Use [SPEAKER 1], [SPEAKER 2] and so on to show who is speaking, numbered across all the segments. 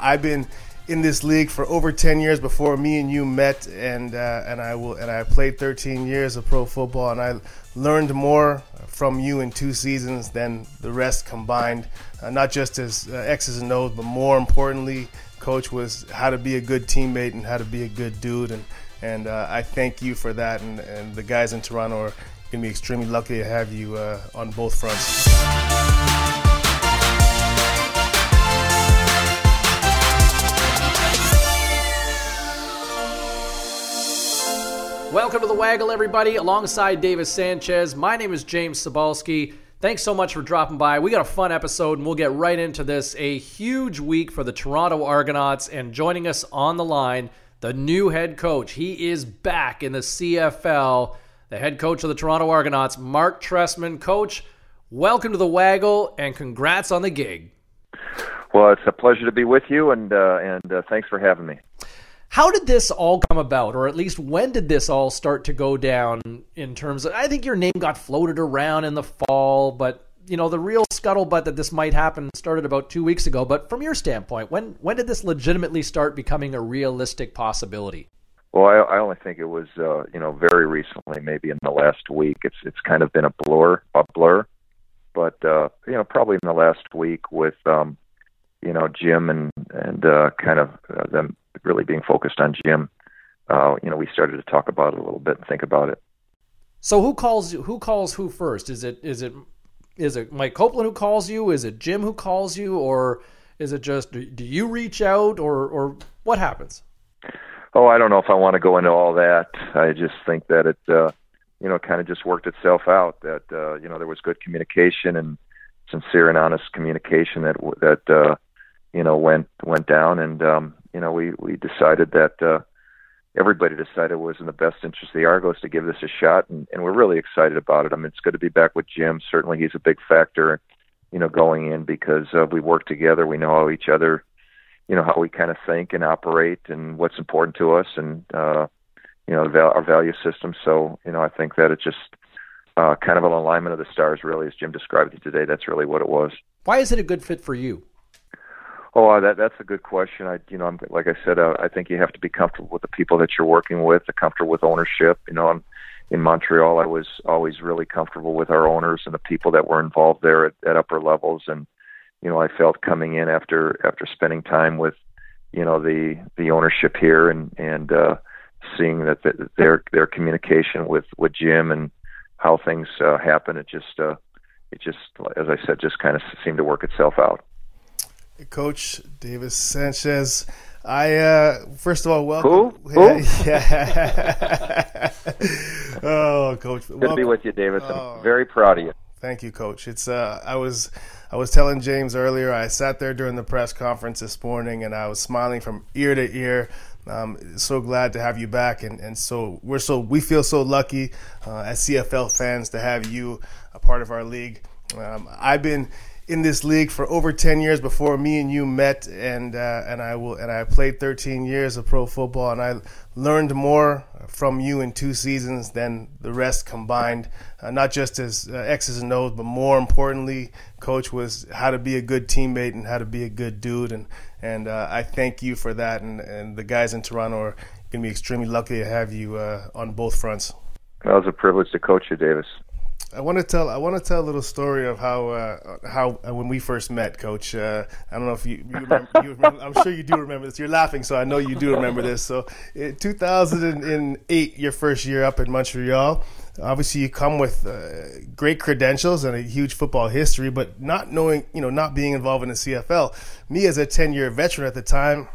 [SPEAKER 1] I've been in this league for over 10 years before me and you met and uh, and I will and I played 13 years of pro football and I learned more from you in two seasons than the rest combined uh, not just as uh, X's and O's but more importantly coach was how to be a good teammate and how to be a good dude and and uh, I thank you for that and, and the guys in Toronto are going to be extremely lucky to have you uh, on both fronts.
[SPEAKER 2] Welcome to the Waggle, everybody, alongside Davis Sanchez. My name is James Cybulski. Thanks so much for dropping by. We got a fun episode, and we'll get right into this. A huge week for the Toronto Argonauts, and joining us on the line, the new head coach. He is back in the CFL. The head coach of the Toronto Argonauts, Marc Trestman. Coach, welcome to the Waggle, and congrats on the gig.
[SPEAKER 3] Well, it's a pleasure to be with you, and uh, and uh, thanks for having me.
[SPEAKER 2] How did this all come about, or at least when did this all start to go down in terms of? I think your name got floated around in the fall, but you know the real scuttlebutt that this might happen started about two weeks ago. But from your standpoint, when when did this legitimately start becoming a realistic possibility?
[SPEAKER 3] Well, I, I only think it was uh, you know very recently, maybe in the last week. It's it's kind of been a blur, a blur, but uh, you know probably in the last week with um, you know Jim and and uh, kind of uh, them really being focused on Jim, uh, you know, we started to talk about it a little bit and think about it.
[SPEAKER 2] So who calls who calls who first? Is it is it is it Mike Copeland who calls you? Is it Jim who calls you, or is it just do you reach out, or or what happens?
[SPEAKER 3] Oh, I don't know if I want to go into all that. I just think that it, uh, you know, kind of just worked itself out. That uh, you know there was good communication and sincere and honest communication that that uh, you know went went down, and um, you know, we we decided that uh, everybody decided it was in the best interest of the Argos to give this a shot, and, and we're really excited about it. I mean, it's good to be back with Jim. Certainly, he's a big factor, you know, going in because uh, we work together. We know how each other, you know, how we kind of think and operate, and what's important to us, and uh, you know, our value system. So, you know, I think that it's just uh, kind of an alignment of the stars, really, as Jim described it today. That's really what it was.
[SPEAKER 2] Why is it a good fit for you?
[SPEAKER 3] Oh, that that's a good question. I, you know, I'm, like I said, uh, I think you have to be comfortable with the people that you're working with, comfortable with ownership. You know, I'm, in Montreal, I was always really comfortable with our owners and the people that were involved there at, at upper levels, and you know, I felt coming in after after spending time with, you know, the the ownership here and and uh, seeing that the, their their communication with with Jim and how things uh, happen, it just uh, it just as I said, just kind of seemed to work itself out.
[SPEAKER 1] Coach Davis Sanchez. I uh, first of all
[SPEAKER 3] welcome.
[SPEAKER 1] Who? Who? Yeah. oh, Coach.
[SPEAKER 3] Good welcome. to be with you, Davis. I'm oh. very proud of you.
[SPEAKER 1] Thank you, Coach. It's uh, I was I was telling James earlier. I sat there during the press conference this morning, and I was smiling from ear to ear. Um, so glad to have you back, and, and so we're so we feel so lucky uh, as CFL fans to have you a part of our league. Um, I've been in this league for over 10 years before me and you met and uh, and I will and I played 13 years of pro football and I learned more from you in two seasons than the rest combined uh, not just as uh, X's and O's but more importantly coach was how to be a good teammate and how to be a good dude and and uh, I thank you for that and, and the guys in Toronto are going to be extremely lucky to have you uh, on both fronts.
[SPEAKER 3] Well, it was a privilege to coach you, Davis.
[SPEAKER 1] I want to tell I want to tell a little story of how uh, how uh, when we first met, Coach. Uh, I don't know if you, you, remember, you remember, I'm sure you do remember this. You're laughing, so I know you do remember this. So, in 2008, your first year up in Montreal, obviously you come with uh, great credentials and a huge football history, but not knowing, you know, not being involved in the CFL. Me as a 10 year veteran at the time.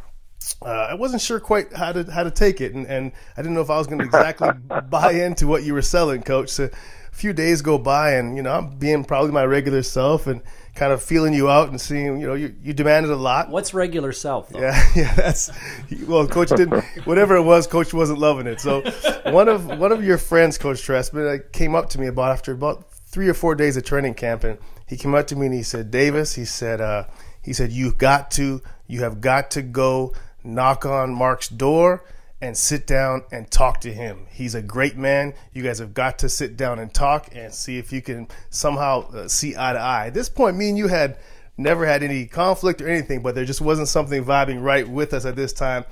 [SPEAKER 1] Uh, I wasn't sure quite how to how to take it, and, and I didn't know if I was going to exactly buy into what you were selling, Coach. So few days go by, and you know I'm being probably my regular self and kind of feeling you out and seeing you know you, you demanded a lot.
[SPEAKER 2] What's regular self? Though?
[SPEAKER 1] Yeah, yeah, that's well, coach didn't whatever it was, coach wasn't loving it. So one of one of your friends, Coach Trestman, uh, came up to me about after about three or four days of training camp, and he came up to me and he said, Davis, he said, uh, he said you got to you have got to go knock on Marc's door and sit down and talk to him. He's a great man. You guys have got to sit down and talk and see if you can somehow uh, see eye to eye. At this point, me and you had never had any conflict or anything, but there just wasn't something vibing right with us at this time.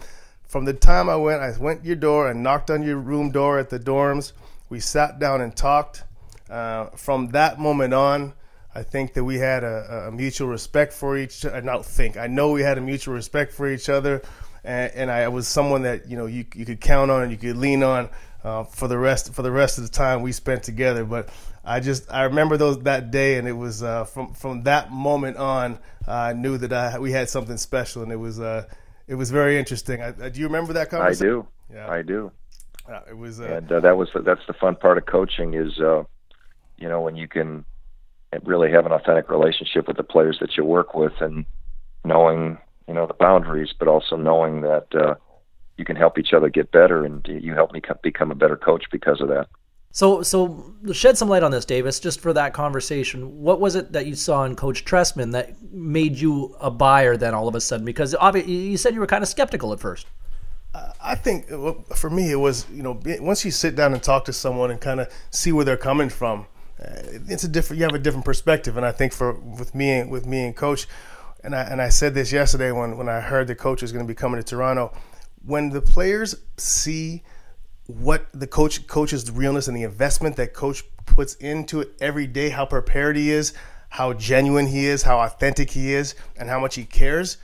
[SPEAKER 1] From the time I went, I went to your door and knocked on your room door at the dorms. We sat down and talked. Uh, from that moment on, I think that we had a, a mutual respect for each. I don't think I know we had a mutual respect for each other, and, and I was someone that you know you you could count on and you could lean on uh, for the rest for the rest of the time we spent together. But I just I remember those that day, and it was uh, from from that moment on, I knew that I, we had something special, and it was uh, it was very interesting. I, do you remember that conversation?
[SPEAKER 3] I do. Yeah, I do.
[SPEAKER 1] it was, uh,
[SPEAKER 3] and uh, that was that's the fun part of coaching is, uh, you know, when you can really have an authentic relationship with the players that you work with, and knowing you know the boundaries, but also knowing that you can help each other get better, and you help me become a better coach because of that.
[SPEAKER 2] So, so shed some light on this, Davis, just for that conversation. What was it that you saw in Coach Trestman that made you a buyer then all of a sudden? Because obviously, you said you were kind of skeptical at first.
[SPEAKER 1] I think for me, it was you know once you sit down and talk to someone and kind of see where they're coming from, uh, it's a different. You have a different perspective, and I think for with me and with me and Coach, and I and I said this yesterday when when I heard the coach was going to be coming to Toronto, when the players see what the coach coach's realness and the investment that coach puts into it every day, how prepared he is, how genuine he is, how authentic he is, and how much he cares,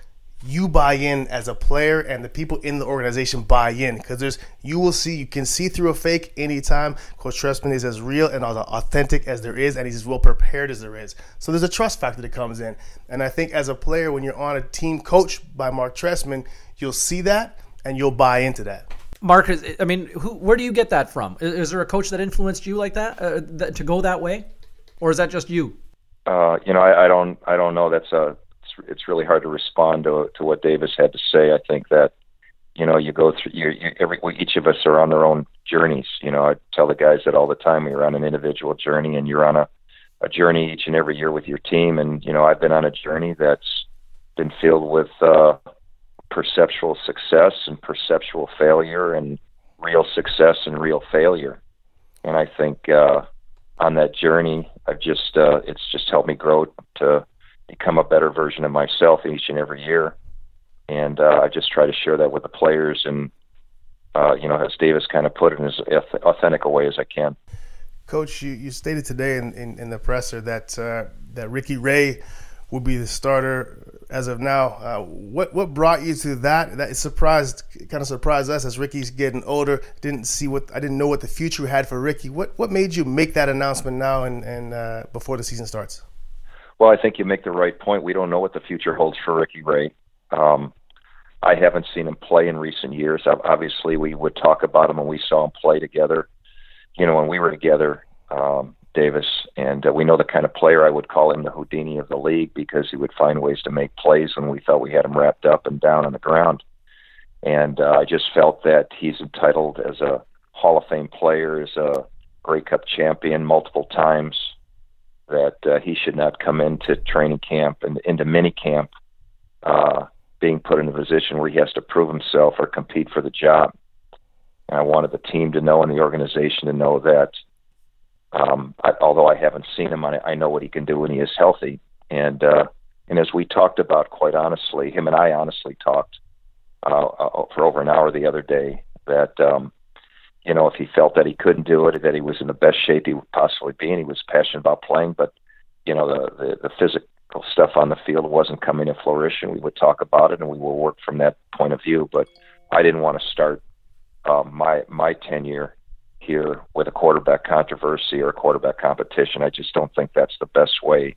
[SPEAKER 1] you buy in as a player and the people in the organization buy in because there's you will see you can see through a fake anytime coach Trestman is as real and as authentic as there is and he's as well prepared as there is so there's a trust factor that comes in and I think as a player when you're on a team coached by Marc Trestman you'll see that and you'll buy into that
[SPEAKER 2] Marc, I mean, who, where do you get that from? Is, is there a coach that influenced you like that, uh, that, to go that way, or is that just you?
[SPEAKER 3] Uh, you know, I, I, don't, I don't know. That's a, it's, really hard to respond to to what Davis had to say. I think that, you know, you go through, you, you every each of us are on their own journeys. You know, I tell the guys that all the time. You're on an individual journey, and you're on a, a journey each and every year with your team. And you know, I've been on a journey that's been filled with. Uh, perceptual success and perceptual failure and real success and real failure. And I think uh, on that journey, I've just uh, it's just helped me grow to become a better version of myself each and every year. And uh, I just try to share that with the players and uh, you know, as Davis kind of put it in as authentic a way as I can.
[SPEAKER 1] Coach, you, you stated today in, in, in the presser that uh, that Ricky Ray would be the starter as of now. Uh, what what brought you to that? That surprised, kind of surprised us as Ricky's getting older. Didn't see what I didn't know what the future had for Ricky. What what made you make that announcement now and and uh, before the season starts?
[SPEAKER 3] Well, I think you make the right point. We don't know what the future holds for Ricky Ray. Um, I haven't seen him play in recent years. Obviously, we would talk about him when we saw him play together. You know, when we were together, um, Davis, and uh, we know the kind of player I would call him the Houdini of the league because he would find ways to make plays when we thought we had him wrapped up and down on the ground. And uh, I just felt that he's entitled as a Hall of Fame player, as a Grey Cup champion multiple times, that uh, he should not come into training camp and into mini camp uh, being put in a position where he has to prove himself or compete for the job. And I wanted the team to know and the organization to know that um, I, although I haven't seen him, I, I know what he can do when he is healthy. And uh, and as we talked about, quite honestly, him and I honestly talked uh, uh, for over an hour the other day that um, you know if he felt that he couldn't do it, that he was in the best shape he would possibly be, and he was passionate about playing, but you know the the, the physical stuff on the field wasn't coming to fruition. We would talk about it, and we would work from that point of view. But I didn't want to start uh, my my tenure here with a quarterback controversy or a quarterback competition. I just don't think that's the best way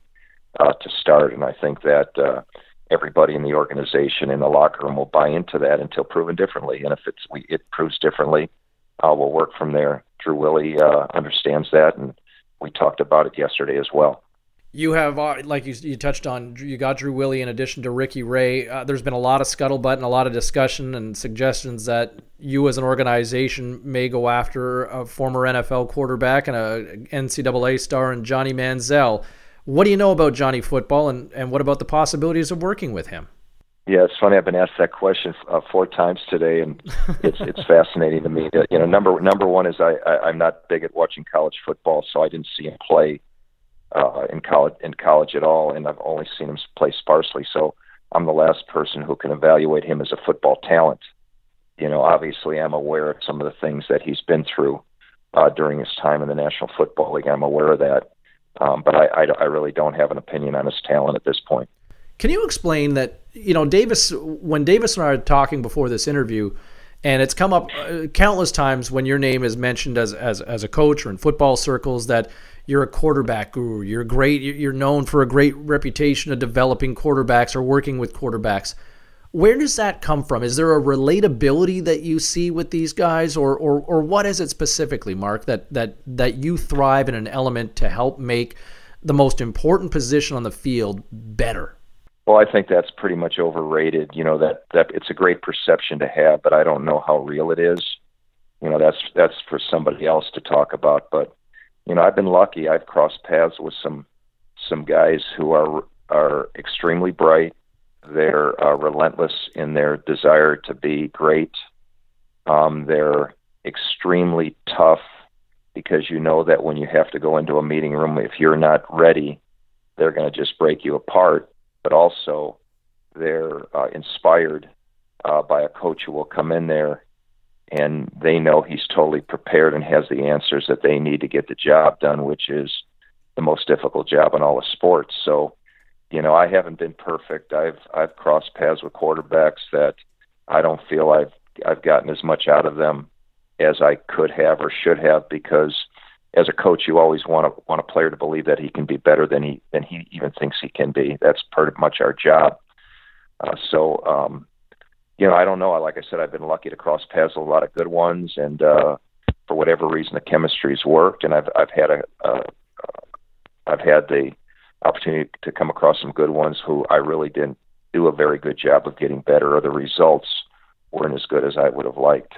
[SPEAKER 3] uh, to start. And I think that uh, everybody in the organization in the locker room will buy into that until proven differently. And if it's we, it proves differently, uh, we'll work from there. Drew Willy uh, understands that, and we talked about it yesterday as well.
[SPEAKER 2] You have, uh, like you, you touched on, you got Drew Willy in addition to Ricky Ray. Uh, there's been a lot of scuttlebutt and a lot of discussion and suggestions that you as an organization may go after a former NFL quarterback and a NCAA star and Johnny Manziel. What do you know about Johnny football and, and what about the possibilities of working with him?
[SPEAKER 3] Yeah, it's funny. I've been asked that question uh, four times today, and it's it's fascinating to me. That, you know, number number one is I, I I'm not big at watching college football, so I didn't see him play uh, in college in college at all, and I've only seen him play sparsely. So I'm the last person who can evaluate him as a football talent. You know, obviously, I'm aware of some of the things that he's been through uh, during his time in the National Football League. I'm aware of that, um, but I, I, I really don't have an opinion on his talent at this point.
[SPEAKER 2] Can you explain that? You know, Davis. When Davis and I are talking before this interview, and it's come up uh, countless times when your name is mentioned as as as a coach or in football circles that you're a quarterback guru. You're great. You're known for a great reputation of developing quarterbacks or working with quarterbacks. Where does that come from? Is there a relatability that you see with these guys, or or or what is it specifically, Marc, that that that you thrive in an element to help make the most important position on the field better?
[SPEAKER 3] Well, I think that's pretty much overrated. You know that that it's a great perception to have, but I don't know how real it is. You know that's that's for somebody else to talk about. But you know, I've been lucky. I've crossed paths with some some guys who are are extremely bright. They're uh, relentless in their desire to be great. Um, they're extremely tough because you know that when you have to go into a meeting room, if you're not ready, they're going to just break you apart. But also, they're uh, inspired uh, by a coach who will come in there and they know he's totally prepared and has the answers that they need to get the job done, which is the most difficult job in all of sports. So, you know, I haven't been perfect. I've I've crossed paths with quarterbacks that I don't feel I've I've gotten as much out of them as I could have or should have because as a coach you always want to want a player to believe that he can be better than he than he even thinks he can be. That's pretty much our job. Uh, so um, you know, I don't know. Like I said, I've been lucky to cross paths with a lot of good ones, and uh, for whatever reason, the chemistry's worked, and I've I've had a uh, I've had the opportunity to come across some good ones who I really didn't do a very good job of getting better, or the results weren't as good as I would have liked.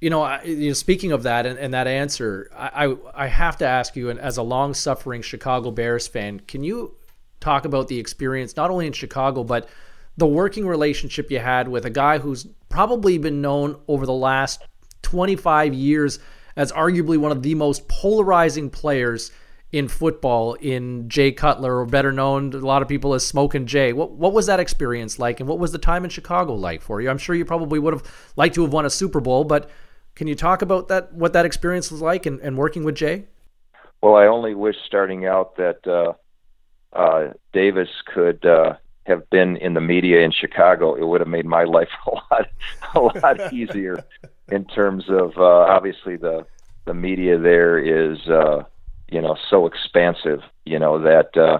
[SPEAKER 2] You know, I, you know speaking of that and, and that answer, I, I, I have to ask you, and as a long-suffering Chicago Bears fan, can you talk about the experience not only in Chicago but the working relationship you had with a guy who's probably been known over the last 25 years as arguably one of the most polarizing players in football in Jay Cutler, or better known to a lot of people as Smoking Jay. What what was that experience like, and what was the time in Chicago like for you? I'm sure you probably would have liked to have won a Super Bowl, but can you talk about that? What that experience was like, and, and working with Jay?
[SPEAKER 3] Well, I only wish starting out that uh, uh, Davis could uh, have been in the media in Chicago, it would have made my life a lot a lot easier in terms of uh, obviously the the media there is uh, you know so expansive, you know that uh,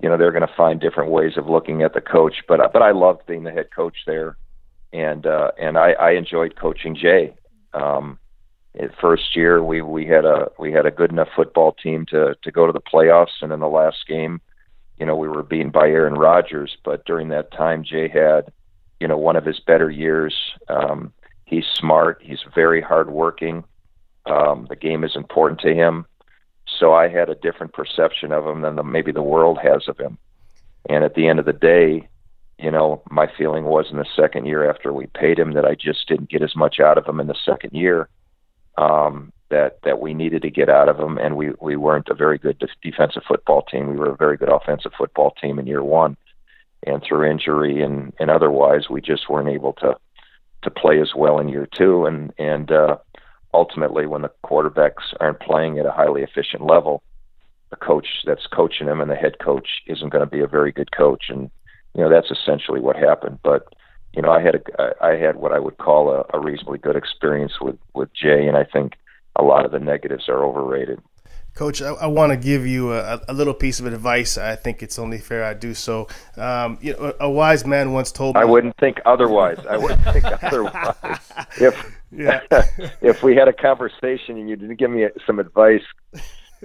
[SPEAKER 3] you know they're going to find different ways of looking at the coach. But but I loved being the head coach there, and uh, and I, I enjoyed coaching Jay. Um, first year we we had a we had a good enough football team to to go to the playoffs, and in the last game you know, we were beaten by Aaron Rodgers, but during that time, Jay had, you know, one of his better years. Um, he's smart. He's very hardworking. Um, the game is important to him. So I had a different perception of him than the, maybe the world has of him. And at the end of the day, you know, my feeling was in the second year after we paid him that I just didn't get as much out of him in the second year. Um, that that we needed to get out of them, and we we weren't a very good defensive football team. We were a very good offensive football team in year one, and through injury and and otherwise, we just weren't able to to play as well in year two. And and uh, ultimately, when the quarterbacks aren't playing at a highly efficient level, the coach that's coaching them and the head coach isn't going to be a very good coach. And you know that's essentially what happened. But you know, I had a I had what I would call a, a reasonably good experience with with Jay, and I think a lot of the negatives are overrated.
[SPEAKER 1] Coach, I, I want to give you a, a, little piece of advice. I think it's only fair I do so. Um, you know, a, wise man once told me.
[SPEAKER 3] I wouldn't think otherwise. I wouldn't think otherwise. If yeah. if we had a conversation and you didn't give me some advice,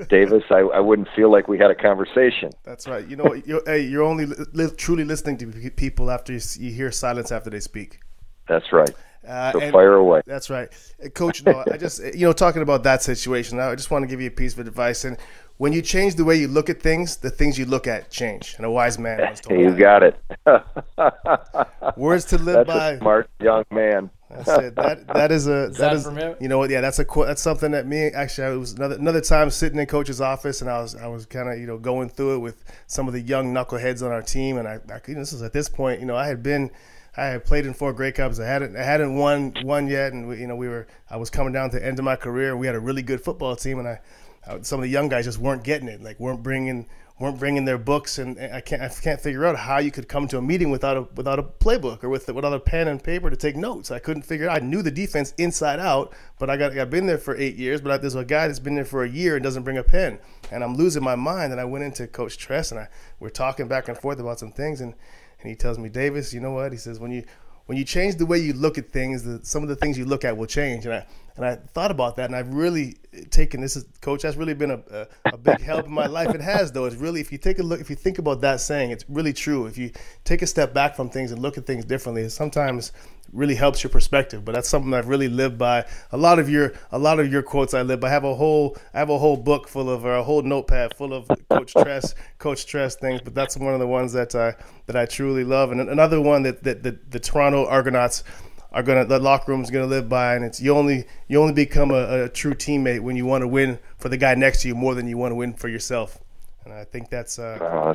[SPEAKER 3] Davis, I, I wouldn't feel like we had a conversation.
[SPEAKER 1] That's right. You know, you're, hey, you're only li- truly listening to people after you, you hear silence after they speak.
[SPEAKER 3] That's right. Uh, so fire away.
[SPEAKER 1] That's right, uh, Coach. No, I just you know talking about that situation. I just want to give you a piece of advice. And when you change the way you look at things, the things you look at change. And a wise man once told
[SPEAKER 3] You
[SPEAKER 1] that.
[SPEAKER 3] got it.
[SPEAKER 1] Words to live
[SPEAKER 3] That's
[SPEAKER 1] by.
[SPEAKER 3] A smart young man.
[SPEAKER 1] It. That that is a
[SPEAKER 2] Is
[SPEAKER 1] that
[SPEAKER 2] that
[SPEAKER 1] is
[SPEAKER 2] him?
[SPEAKER 1] you know what? Yeah, that's a that's something that me actually I was another another time sitting in coach's office and I was I was kind of you know going through it with some of the young knuckleheads on our team and I, I you know, this was at this point you know I had been I had played in four Grey Cups I hadn't I hadn't won one yet and we, you know we were I was coming down to the end of my career we had a really good football team and I, I some of the young guys just weren't getting it like weren't bringing weren't bringing their books, and I can't I can't figure out how you could come to a meeting without a without a playbook or with without a pen and paper to take notes. I couldn't figure. out. I knew the defense inside out, but I got I've been there for eight years. But there's a guy that's been there for a year and doesn't bring a pen, and I'm losing my mind. And I went into Coach Tress, and I we're talking back and forth about some things, and and he tells me, Davis, you know what? He says when you when you change the way you look at things, the, some of the things you look at will change. And I and I thought about that, and I've really taken this. Is, Coach, that's really been a, a, a big help in my life. It has, though. It's really if you take a look, if you think about that saying, it's really true. If you take a step back from things and look at things differently, sometimes really helps your perspective. But that's something I've really lived by. A lot of your a lot of your quotes I live by. I have a whole I have a whole book full of or a whole notepad full of Coach Tress Coach Tress things. But that's one of the ones that I that I truly love. And another one that that, that the Toronto Argonauts are gonna the locker room is gonna live by, and it's you only you only become a, a true teammate when you want to win for the guy next to you more than you want to win for yourself. And I think that's uh,
[SPEAKER 3] Uh,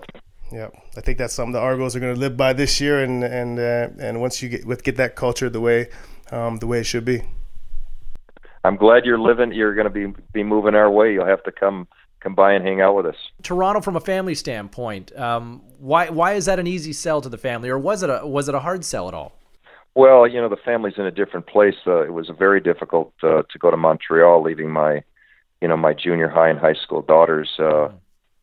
[SPEAKER 1] yeah, I think that's something the Argos are going to live by this year, and and uh, and once you get with get that culture the way um, the way it should be.
[SPEAKER 3] I'm glad you're living. You're going to be be moving our way. You'll have to come come by and hang out with us.
[SPEAKER 2] Toronto, from a family standpoint, um, why why is that an easy sell to the family, or was it a was it a hard sell at all?
[SPEAKER 3] Well, you know, the family's in a different place. Uh, it was very difficult uh, to go to Montreal, leaving my, you know, my junior high and high school daughters. Uh,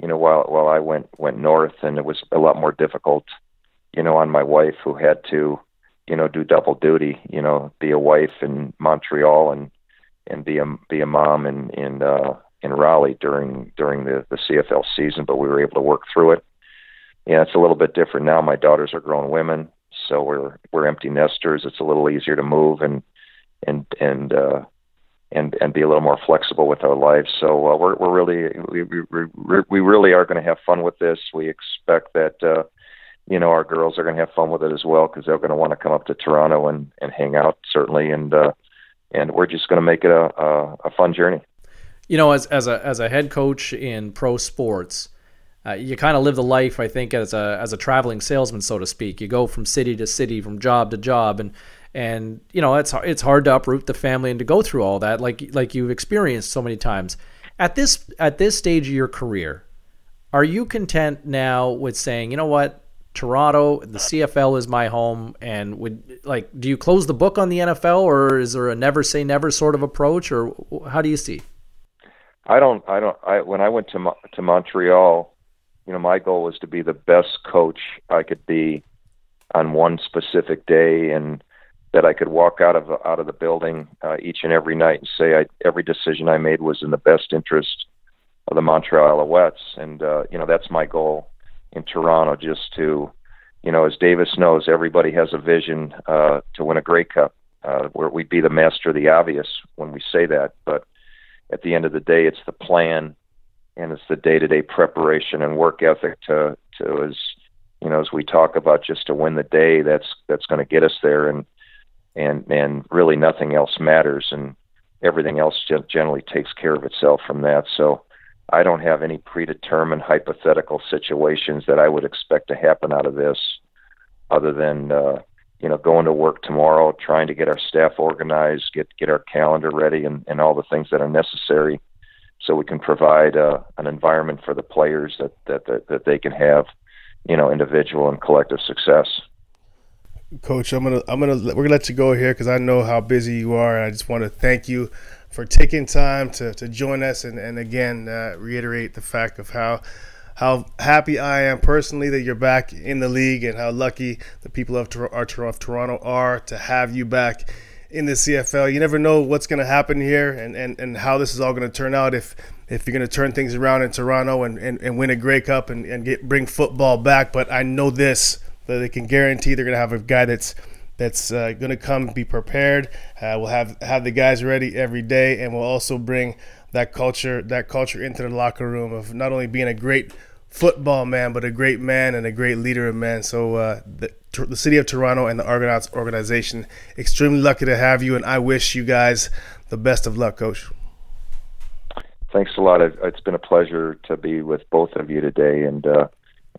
[SPEAKER 3] you know, while while I went went north, and it was a lot more difficult, you know, on my wife who had to, you know, do double duty. You know, be a wife in Montreal and and be a be a mom in in uh, in Raleigh during during the the CFL season. But we were able to work through it. Yeah, it's a little bit different now. My daughters are grown women so we're we're empty nesters. It's a little easier to move and and and uh, and and be a little more flexible with our lives. So uh, we're we're really we we we really are going to have fun with this. We expect that uh, you know our girls are going to have fun with it as well because they're going to want to come up to Toronto and and hang out certainly and uh, and we're just going to make it a, a a fun journey.
[SPEAKER 2] You know, as as a as a head coach in pro sports uh, you kind of live the life, I think, as a as a traveling salesman, so to speak. You go from city to city, from job to job, and and you know it's it's hard to uproot the family and to go through all that, like like you've experienced so many times. At this at this stage of your career, are you content now with saying, you know what, Toronto, the CFL is my home, and would like, do you close the book on the NFL, or is there a never say never sort of approach, or how do you see?
[SPEAKER 3] I don't. I don't. I when I went to to Montreal you know, my goal was to be the best coach I could be on one specific day, and that I could walk out of out of the building uh, each and every night and say I, every decision I made was in the best interest of the Montreal Alouettes, and uh, you know that's my goal in Toronto, just to, you know, as Davis knows, everybody has a vision uh, to win a Grey Cup. Uh, where we'd be the master of the obvious when we say that, but at the end of the day, it's the plan and it's the day-to-day preparation and work ethic to to as you know as we talk about just to win the day that's that's going to get us there and and and really nothing else matters and everything else just generally takes care of itself from that so I don't have any predetermined hypothetical situations that I would expect to happen out of this other than uh you know going to work tomorrow trying to get our staff organized get get our calendar ready and and all the things that are necessary so we can provide uh, an environment for the players that, that, that, that they can have, you know, individual and collective success.
[SPEAKER 1] Coach, I'm gonna I'm gonna we're gonna let you go here because I know how busy you are, and I just want to thank you for taking time to, to join us and and again uh, reiterate the fact of how how happy I am personally that you're back in the league and how lucky the people of, of Toronto are to have you back in the CFL. You never know what's going to happen here and, and, and how this is all going to turn out if if you're going to turn things around in Toronto and, and, and win a Grey Cup and, and get bring football back. But I know this that they can guarantee they're going to have a guy that's that's uh, going to come be prepared. Uh, we'll have have the guys ready every day, and we'll also bring that culture that culture into the locker room of not only being a great football man, but a great man and a great leader of men. So uh, the, the city of Toronto and the Argonauts organization extremely lucky to have you, and I wish you guys the best of luck, Coach.
[SPEAKER 3] Thanks a lot. It's been a pleasure to be with both of you today, and uh,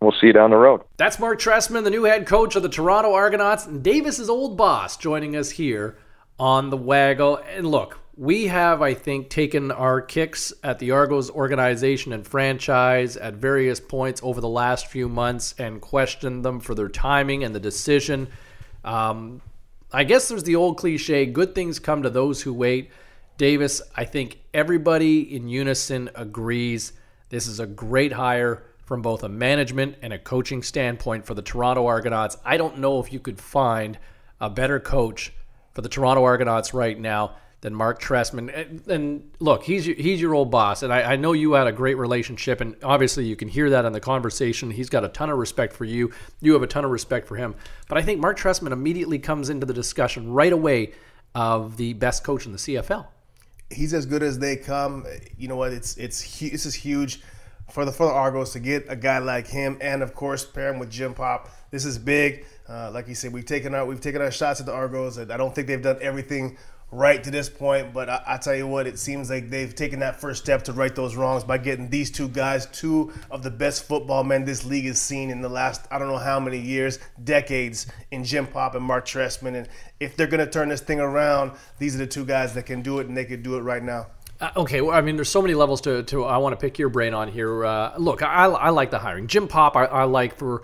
[SPEAKER 3] we'll see you down the road.
[SPEAKER 2] That's Marc Trestman, the new head coach of the Toronto Argonauts, and Davis's old boss, joining us here on the Waggle. And look, we have, I think, taken our kicks at the Argos organization and franchise at various points over the last few months and questioned them for their timing and the decision. Um, I guess there's the old cliche good things come to those who wait. Davis, I think everybody in unison agrees this is a great hire from both a management and a coaching standpoint for the Toronto Argonauts. I don't know if you could find a better coach for the Toronto Argonauts right now than Marc Trestman. And, and look, he's he's your old boss, and I, I, know you had a great relationship, and obviously you can hear that in the conversation. He's got a ton of respect for you. You have a ton of respect for him. But I think Marc Trestman immediately comes into the discussion right away of the best coach in the CFL.
[SPEAKER 1] He's as good as they come. You know what? It's it's this is huge for the for the Argos to get a guy like him, and of course pair him with Jim Popp. This is big. Uh, like you said, we've taken our we've taken our shots at the Argos. I don't think they've done everything right to this point. But I, I, tell you what, it seems like they've taken that first step to right those wrongs by getting these two guys, two of the best football men this league has seen in the last I don't know how many years, decades, in Jim Popp and Marc Trestman. And if they're going to turn this thing around, these are the two guys that can do it, and they could do it right now.
[SPEAKER 2] Uh, okay, well, I mean, there's so many levels to, to I want to pick your brain on here. Uh, look, I, I like the hiring. Jim Popp, I, I like for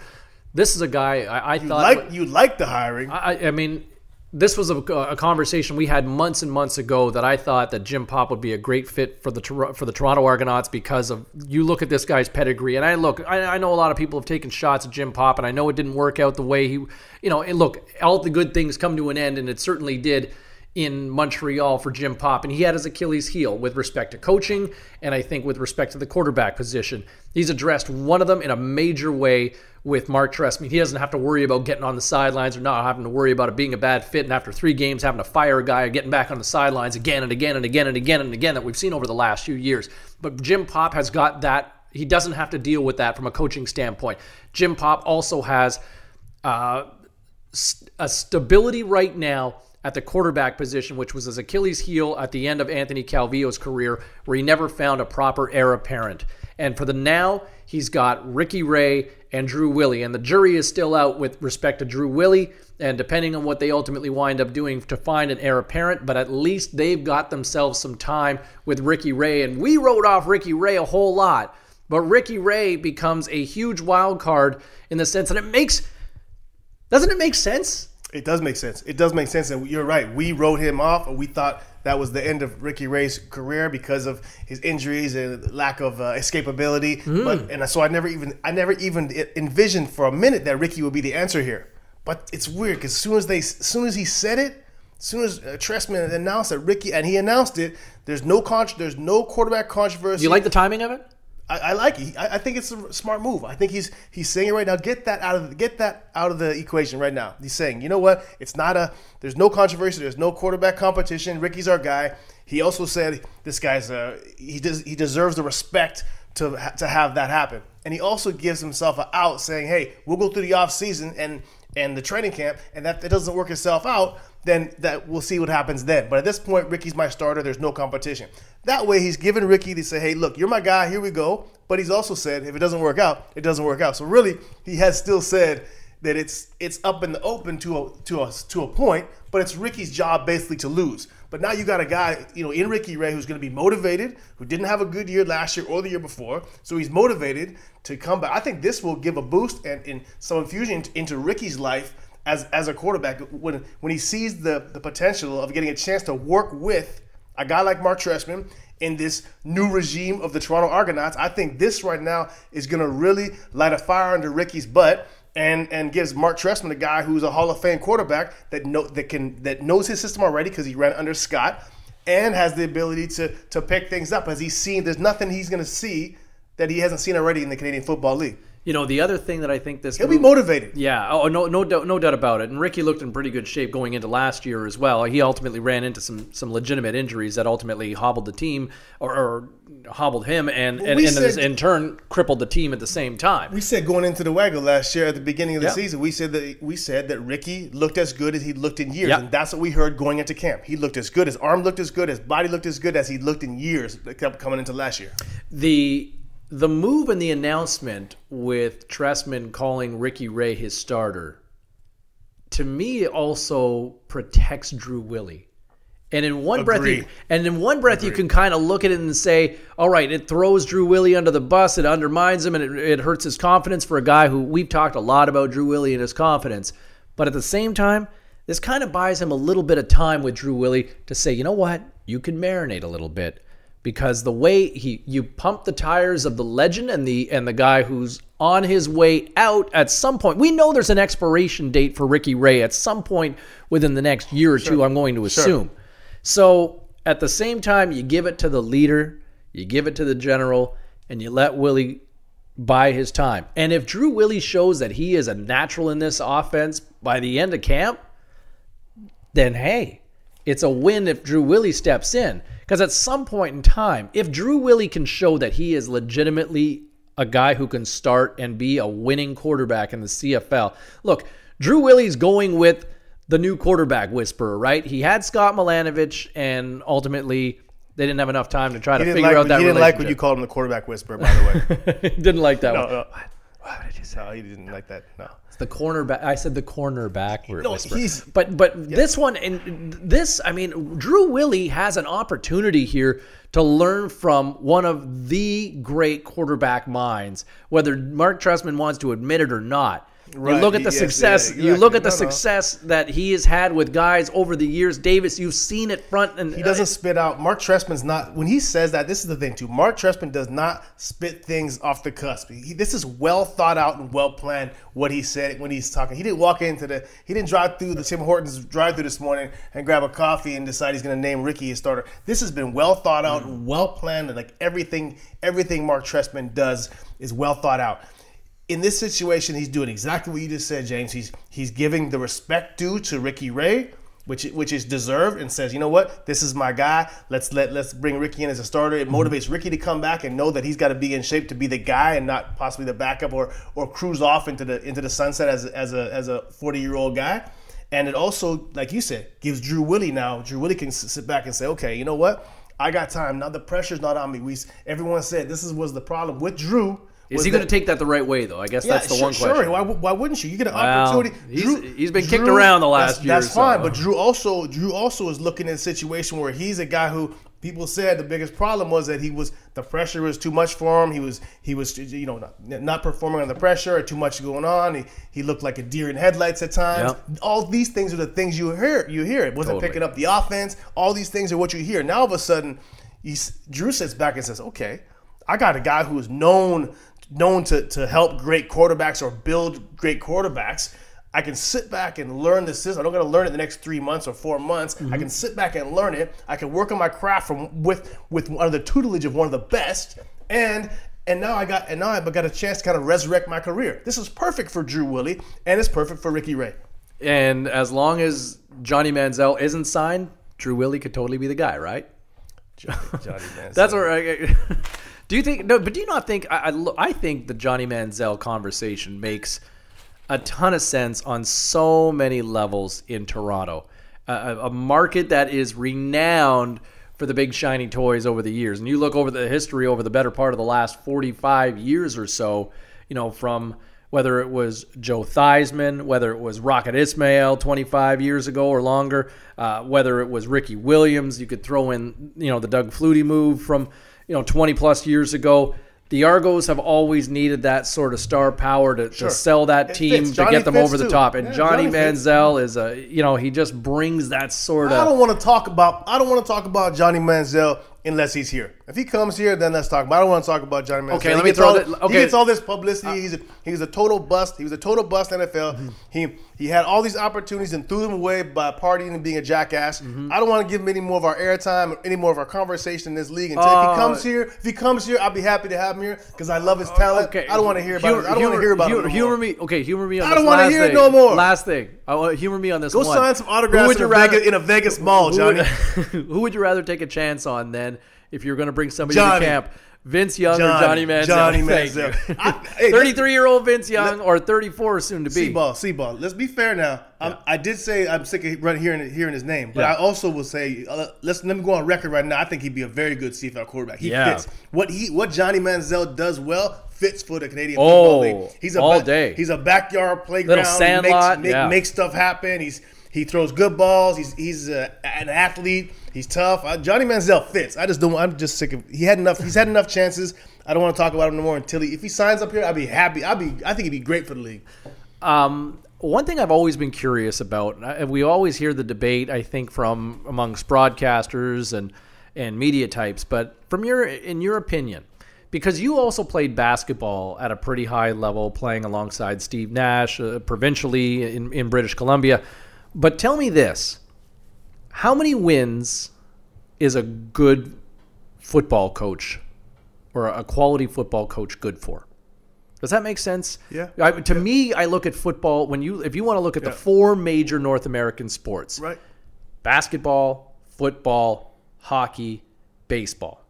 [SPEAKER 2] this is a guy I, I
[SPEAKER 1] you
[SPEAKER 2] thought
[SPEAKER 1] like you like the hiring.
[SPEAKER 2] I, I mean, this was a, a, conversation we had months and months ago that I thought that Jim Popp would be a great fit for the for the Toronto Argonauts because of you look at this guy's pedigree and I look I, I know a lot of people have taken shots at Jim Popp and I know it didn't work out the way he you know and look all the good things come to an end and it certainly did in Montreal for Jim Popp, and he had his Achilles heel with respect to coaching, and I think with respect to the quarterback position. He's addressed one of them in a major way with Marc Trestman. He doesn't have to worry about getting on the sidelines or not having to worry about it being a bad fit, and after three games having to fire a guy or getting back on the sidelines again and again and again and again and again that we've seen over the last few years. But Jim Popp has got that. He doesn't have to deal with that from a coaching standpoint. Jim Popp also has uh, a stability right now at the quarterback position, which was his Achilles heel at the end of Anthony Calvillo's career, where he never found a proper heir apparent. And for the now, he's got Ricky Ray and Drew Willy. And the jury is still out with respect to Drew Willy, and depending on what they ultimately wind up doing to find an heir apparent, but at least they've got themselves some time with Ricky Ray. And we wrote off Ricky Ray a whole lot. But Ricky Ray becomes a huge wild card in the sense that it makes doesn't it make sense
[SPEAKER 1] it does make sense. It does make sense, and you're right. We wrote him off, and we thought that was the end of Ricky Ray's career because of his injuries and lack of uh, escapability. Mm. But and so I never even I never even envisioned for a minute that Ricky would be the answer here. But it's weird because as soon as they, as soon as he said it, as soon as uh, Trestman announced that Ricky and he announced it, there's no con- there's no quarterback controversy.
[SPEAKER 2] You like the timing of it?
[SPEAKER 1] I, I like it. I, I, think it's a smart move. I think he's he's saying it right now. Get that out of the, get that out of the equation right now. He's saying, you know what? It's not a. There's no controversy. There's no quarterback competition. Ricky's our guy. He also said this guy's uh he does he deserves the respect to to have that happen. And he also gives himself an out, saying, hey, we'll go through the off season and and the training camp, and that, that doesn't work itself out then that we'll see what happens then. But at this point, Ricky's my starter. There's no competition. That way, he's given Ricky to say, "Hey, look, you're my guy. Here we go." But he's also said, if it doesn't work out, it doesn't work out. So really, he has still said that it's it's up in the open to a to a to a point. But it's Ricky's job basically to lose. But now you got a guy, you know, in Ricky Ray who's going to be motivated, who didn't have a good year last year or the year before. So he's motivated to come back. I think this will give a boost and, and some infusion into Ricky's life as as a quarterback when when he sees the the potential of getting a chance to work with a guy like Marc Trestman in this new regime of the Toronto Argonauts. I think this right now is going to really light a fire under Ricky's butt and and gives Marc Trestman a guy who's a Hall of Fame quarterback that know that can that knows his system already because he ran under Scott and has the ability to to pick things up as he's seen. There's nothing he's going to see that he hasn't seen already in the Canadian Football League.
[SPEAKER 2] You know, the other thing that I think this
[SPEAKER 1] He'll be
[SPEAKER 2] move-
[SPEAKER 1] motivated.
[SPEAKER 2] Yeah, oh no, no doubt, no doubt about it. And Ricky looked in pretty good shape going into last year as well. He ultimately ran into some some legitimate injuries that ultimately hobbled the team or, or hobbled him, and and, and
[SPEAKER 1] said-
[SPEAKER 2] in turn crippled the team at the same time.
[SPEAKER 1] We said going into the Waggle last year at the beginning of the
[SPEAKER 2] Yeah.
[SPEAKER 1] season, we said that we said that Ricky looked as good as he looked in years,
[SPEAKER 2] Yeah.
[SPEAKER 1] and that's what we heard going into camp. He looked as good, his arm looked as good, his body looked as good as he looked in years that kept coming into last year.
[SPEAKER 2] the the move and the announcement with Trestman calling Ricky Ray his starter, to me, also protects Drew Willy. And in one breath, you, and in one breath, you can kind of look at it and say, "All right, it throws Drew Willy under the bus, it undermines him, and it, it hurts his confidence for a guy who we've talked a lot about Drew Willy and his confidence." But at the same time, this kind of buys him a little bit of time with Drew Willy to say, "You know what? You can marinate a little bit." Because the way he you pump the tires of the legend and the and the guy who's on his way out at some point. We know there's an expiration date for Ricky Ray at some point within the next year or two. I'm going to assume. So at the same time, you give it to the leader, you give it to the general, and you let Willy buy his time. And if Drew Willy shows that he is a natural in this offense by the end of camp, then hey, it's a win if Drew Willy steps in. Because at some point in time, if Drew Willy can show that he is legitimately a guy who can start and be a winning quarterback in the CFL, look, Drew Willy's going with the new quarterback whisperer, right? He had Scott Milanovich, and ultimately they didn't have enough time to try to
[SPEAKER 1] He didn't
[SPEAKER 2] figure
[SPEAKER 1] like,
[SPEAKER 2] out that
[SPEAKER 1] he didn't like when you called him the quarterback whisperer, by the way.
[SPEAKER 2] didn't like that
[SPEAKER 1] no,
[SPEAKER 2] one.
[SPEAKER 1] no. What did you say? No, he didn't like that. No.
[SPEAKER 2] It's the cornerback. I said the cornerback.
[SPEAKER 1] No,
[SPEAKER 2] whisperer.
[SPEAKER 1] he's-
[SPEAKER 2] but but this one and this. I mean, Drew Willy has an opportunity here to learn from one of the great quarterback minds, whether Marc Trestman wants to admit it or not. You look at the
[SPEAKER 1] yes,
[SPEAKER 2] success.
[SPEAKER 1] yeah,
[SPEAKER 2] You look at the
[SPEAKER 1] No, no.
[SPEAKER 2] success that he has had with guys over the years. Davis, you've seen it front and
[SPEAKER 1] He doesn't uh, spit out. Marc Trestman's not when he says that. This is the thing too. Marc Trestman does not spit things off the cusp. He, this is well thought out and well planned. What he said when he's talking. He didn't walk into the. He didn't drive through the Tim Hortons drive through this morning and grab a coffee and decide he's going to name Ricky his starter. This has been well thought out, and well planned, and like everything, everything Marc Trestman does is well thought out in this situation, he's doing exactly what you just said, James. He's he's giving the respect due to Ricky Ray, which which is deserved, and says, you know what, this is my guy. Let's let let's bring Ricky in as a starter. It mm-hmm. motivates Ricky to come back and know that he's got to be in shape to be the guy and not possibly the backup or or cruise off into the into the sunset as as a as a forty year old guy. And it also, like you said, gives Drew Willy now. Drew Willy can sit back and say, okay, you know what, I got time now. The pressure's not on me. We everyone said this is was the problem with Drew.
[SPEAKER 2] Is he going to take that the right way, though? I guess that's the
[SPEAKER 1] sure,
[SPEAKER 2] one question.
[SPEAKER 1] Sure. Why, why wouldn't you? You get an
[SPEAKER 2] Well,
[SPEAKER 1] opportunity.
[SPEAKER 2] he's- he's been kicked around the last
[SPEAKER 1] that's,
[SPEAKER 2] year
[SPEAKER 1] That's
[SPEAKER 2] so.
[SPEAKER 1] fine, but Drew also Drew also is looking in a situation where he's a guy who people said the biggest problem was that he was the pressure was too much for him. He was he was you know not, not performing under pressure or too much going on. He, he looked like a deer in headlights at times.
[SPEAKER 2] Yep.
[SPEAKER 1] All these things are the things you hear. You hear it wasn't
[SPEAKER 2] Totally.
[SPEAKER 1] picking up the offense. All these things are what you hear. Now all of a sudden, he's, Drew sits back and says, "Okay, I got a guy who is known known to, to help great quarterbacks or build great quarterbacks. I can sit back and learn the system. I don't got to learn it the next three months or four months. I mm-hmm. can sit back and learn it. I can work on my craft from with with under the tutelage of one of the best, and and now I got and now I've got a chance to kind of resurrect my career. This is perfect for Drew Willy, and it's perfect for Ricky Ray.
[SPEAKER 2] And as long as Johnny Manziel isn't signed, Drew Willy could totally be the guy, right?
[SPEAKER 1] Johnny Manziel.
[SPEAKER 2] That's all right. Do you think? No, but do you not think? I, I, I think the Johnny Manziel conversation makes a ton of sense on so many levels in Toronto, a, a- market that is renowned for the big shiny toys over the years. And you look over the history over the better part of the last forty-five years or so. You know, from whether it was Joe Theismann, whether it was Rocket Ismail 25 years ago or longer, uh, whether it was Ricky Williams, you could throw in, you know, the Doug Flutie move from, you know, 20 plus years ago. The Argos have always needed that sort of star power to, to sell that
[SPEAKER 1] It
[SPEAKER 2] team to get them over the top. And
[SPEAKER 1] Yeah,
[SPEAKER 2] Johnny,
[SPEAKER 1] Johnny fits.
[SPEAKER 2] Manziel is a, you know, he just brings that sort of.
[SPEAKER 1] I don't want to talk about. I don't want to talk about Johnny Manziel unless he's here. If he comes here, then let's talk. But I don't want to talk about Johnny Manziel.
[SPEAKER 2] Okay,
[SPEAKER 1] He
[SPEAKER 2] let me throw
[SPEAKER 1] all,
[SPEAKER 2] that-
[SPEAKER 1] He gets all this publicity. he's a, he was a total bust. He was a total bust NFL.
[SPEAKER 2] Mm-hmm.
[SPEAKER 1] He he had all these opportunities and threw them away by partying and being a jackass.
[SPEAKER 2] Mm-hmm.
[SPEAKER 1] I don't want to give him any more of our airtime, any more of our conversation in this league. Until if
[SPEAKER 2] Uh,
[SPEAKER 1] he comes here, if he comes here, I'll be happy to have him here because I love his talent.
[SPEAKER 2] Okay.
[SPEAKER 1] I don't want to hear about.
[SPEAKER 2] Humor-
[SPEAKER 1] it. I don't want to hear about
[SPEAKER 2] humor,
[SPEAKER 1] it. no
[SPEAKER 2] humor me. Okay, humor me on
[SPEAKER 1] I don't wanna
[SPEAKER 2] last
[SPEAKER 1] hear it no more.
[SPEAKER 2] Last thing. I want humor me on this
[SPEAKER 1] Go
[SPEAKER 2] one.
[SPEAKER 1] sign some autographs
[SPEAKER 2] would
[SPEAKER 1] in
[SPEAKER 2] you
[SPEAKER 1] a,
[SPEAKER 2] rather-
[SPEAKER 1] Vegas, in a Vegas mall,
[SPEAKER 2] Who would,
[SPEAKER 1] Johnny.
[SPEAKER 2] who would you rather take a chance on then if you're going to bring somebody
[SPEAKER 1] Johnny.
[SPEAKER 2] to camp? Vince Young or
[SPEAKER 1] Johnny.
[SPEAKER 2] Johnny Manziel?
[SPEAKER 1] Johnny Manziel. hey,
[SPEAKER 2] 33 year old Vince Young or 34 soon to be.
[SPEAKER 1] C-ball, C-ball. Let's be fair now. I'm, I did say I'm sick of running hearing hearing his name, but
[SPEAKER 2] Yeah.
[SPEAKER 1] I also will say uh, let's let me go on record right now. I think he'd be a very good CFL quarterback. He
[SPEAKER 2] Yeah.
[SPEAKER 1] fits what he what Johnny Manziel does well fits for the Canadian
[SPEAKER 2] Oh,
[SPEAKER 1] Football League. He's a
[SPEAKER 2] all
[SPEAKER 1] ba-
[SPEAKER 2] day.
[SPEAKER 1] He's a backyard playground.
[SPEAKER 2] Little sandlot,
[SPEAKER 1] makes, make,
[SPEAKER 2] yeah.
[SPEAKER 1] makes stuff happen. He's he throws good balls. He's he's uh, an athlete. He's tough. Uh, Johnny Manziel fits. I just don't. I'm just sick of. He had enough. He's had enough chances. I don't want to talk about him no more until he. If he signs up here, I'd be happy. I'd be. I think he'd be great for the league.
[SPEAKER 2] Um, one thing I've always been curious about, and we always hear the debate, I think, from amongst broadcasters and and media types, but from your in your opinion, because you also played basketball at a pretty high level, playing alongside Steve Nash uh, provincially in, in British Columbia. But tell me this: How many wins is a good football coach or a quality football coach good for? Does that make sense?
[SPEAKER 1] Yeah.
[SPEAKER 2] I, to me, I look at football when you if you want to look at the four major North American sports:
[SPEAKER 1] Right.
[SPEAKER 2] basketball, football, hockey, baseball.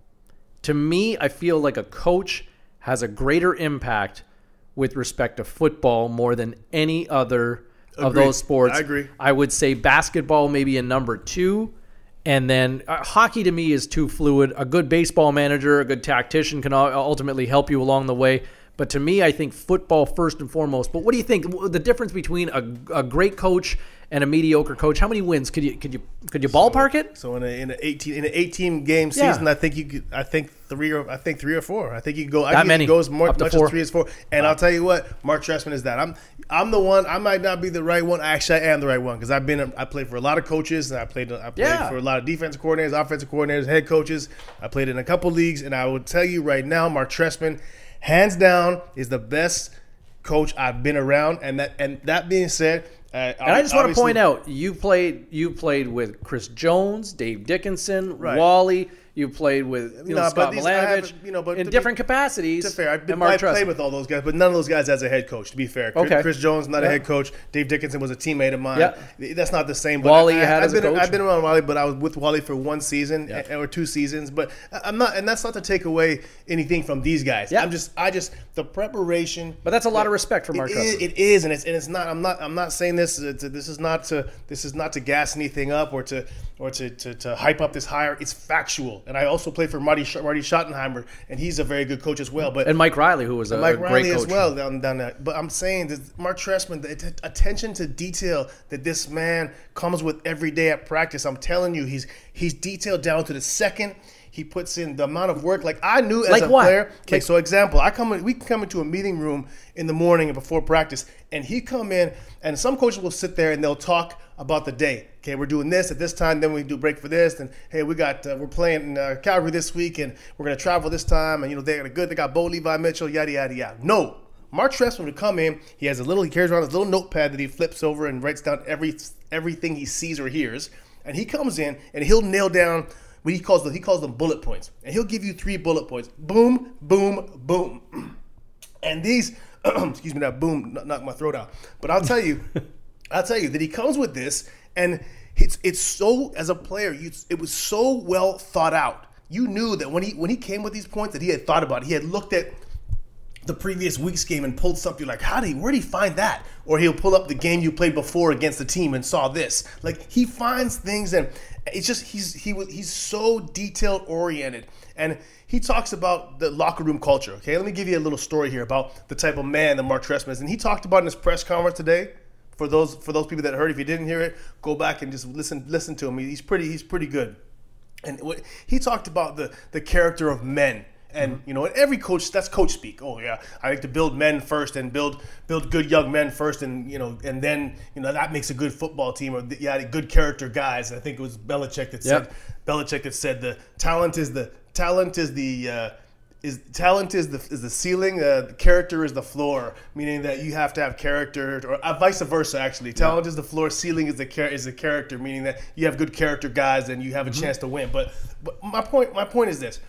[SPEAKER 2] To me, I feel like a coach has a greater impact with respect to football more than any other of
[SPEAKER 1] Agreed.
[SPEAKER 2] those sports.
[SPEAKER 1] I agree.
[SPEAKER 2] I would say basketball maybe a number two. And then uh, hockey to me is too fluid. A good baseball manager, a good tactician can ultimately help you along the way. But to me, I think football first and foremost. But what do you think? The difference between a, a great coach and a mediocre coach? How many wins could you could you could you ballpark it?
[SPEAKER 1] So in a in an eighteen in an eighteen game
[SPEAKER 2] Yeah.
[SPEAKER 1] season, I think you could. I think three or I think three or four. I think you could go. I think
[SPEAKER 2] many.
[SPEAKER 1] It goes more much
[SPEAKER 2] four.
[SPEAKER 1] as three as four. And I'll tell you what, Marc Trestman is that. I'm I'm the one. I might not be the right one. Actually, I am the right one because I've been. I played for a lot of coaches and I played. I played
[SPEAKER 2] Yeah.
[SPEAKER 1] for a lot of defensive coordinators, offensive coordinators, head coaches. I played in a couple leagues, and I will tell you right now, Marc Trestman, hands down, is the best coach I've been around. And that and that being said. Uh,
[SPEAKER 2] And I just want to point out, you played you played with Chris Jones, Dave Dickenson,
[SPEAKER 1] Right.
[SPEAKER 2] Wally. You played with you know,
[SPEAKER 1] No, but
[SPEAKER 2] Scott Milanovich
[SPEAKER 1] you know, but
[SPEAKER 2] in
[SPEAKER 1] to be-
[SPEAKER 2] different capacities.
[SPEAKER 1] To fair, I've been,
[SPEAKER 2] and Marc
[SPEAKER 1] I played with all those guys, but none of those guys as a head coach. To be fair, Chris,
[SPEAKER 2] Okay.
[SPEAKER 1] Chris Jones not
[SPEAKER 2] Yeah.
[SPEAKER 1] a head coach. Dave Dickenson was a teammate of mine.
[SPEAKER 2] Yeah.
[SPEAKER 1] That's not the same. But
[SPEAKER 2] Wally
[SPEAKER 1] I,
[SPEAKER 2] had a
[SPEAKER 1] been,
[SPEAKER 2] coach?
[SPEAKER 1] I've been around Wally, but I was with Wally for one season
[SPEAKER 2] Yeah.
[SPEAKER 1] or two seasons. But I'm not, and that's not to take away anything from these guys.
[SPEAKER 2] Yeah.
[SPEAKER 1] I'm just, I just the preparation.
[SPEAKER 2] But that's a lot of respect for Marc
[SPEAKER 1] It is, it is, and it's and it's not. I'm not. I'm not saying this. To, this is not to. This is not to gas anything up or to or to, to, to hype up this hire. It's factual. And I also play for Marty Marty Schottenheimer, and he's a very good coach as well. But
[SPEAKER 2] and Mike Riley, who was a,
[SPEAKER 1] Mike
[SPEAKER 2] great
[SPEAKER 1] Riley
[SPEAKER 2] coach.
[SPEAKER 1] as well down down that. But I'm saying that Marc Trestman, the att- attention to detail that this man comes with every day at practice. I'm telling you, he's he's detailed down to the second. He puts in the amount of work. Like I knew as
[SPEAKER 2] Like
[SPEAKER 1] a
[SPEAKER 2] what?
[SPEAKER 1] player. Okay,
[SPEAKER 2] Like-
[SPEAKER 1] so example, I come in, we come into a meeting room in the morning before practice, and he come in, and some coaches will sit there and they'll talk about the day. Okay, we're doing this at this time, then we do break for this, and hey, we got uh, we're playing in uh, Calgary this week, and we're gonna travel this time, and you know they got a good, they got Bo Levi Mitchell, yada yada yada. No, Marc Trestman would come in. He has a little, he carries around his little notepad that he flips over and writes down every everything he sees or hears, and he comes in and he'll nail down he calls them, he calls them bullet points, and he'll give you three bullet points. Boom, boom, boom. And these, excuse me, that boom knocked my throat out. But I'll tell you, I'll tell you that he comes with this, and it's it's so as a player, you, it was so well thought out. You knew that when he when he came with these points, that he had thought about. it. He had looked at the previous week's game and pulled something like, how did he, where did he find that? Or he'll pull up the game you played before against the team and saw this. Like he finds things and it's just he's he was he's so detail oriented and he talks about the locker room culture. Okay, let me give you a little story here about the type of man that Marc Trestman is, and he talked about in his press conference today. For those for those people that heard, if you didn't hear it, go back and just listen listen to him. He's pretty he's pretty good. And what, he talked about the the character of men And
[SPEAKER 2] Mm-hmm.
[SPEAKER 1] you know, every coach that's coach speak. Oh yeah, I like to build men first and build build good young men first, and you know, and then you know that makes a good football team. Or yeah, good character guys. I think it was Belichick that said
[SPEAKER 2] Yep.
[SPEAKER 1] Belichick that said the talent is the talent is the uh, is talent is the is the ceiling, uh, character is the floor, meaning that you have to have character, or uh, vice versa. Actually, talent is the floor, ceiling is the char- is the character, meaning that you have good character guys and you have a chance to win. But but my point my point is this: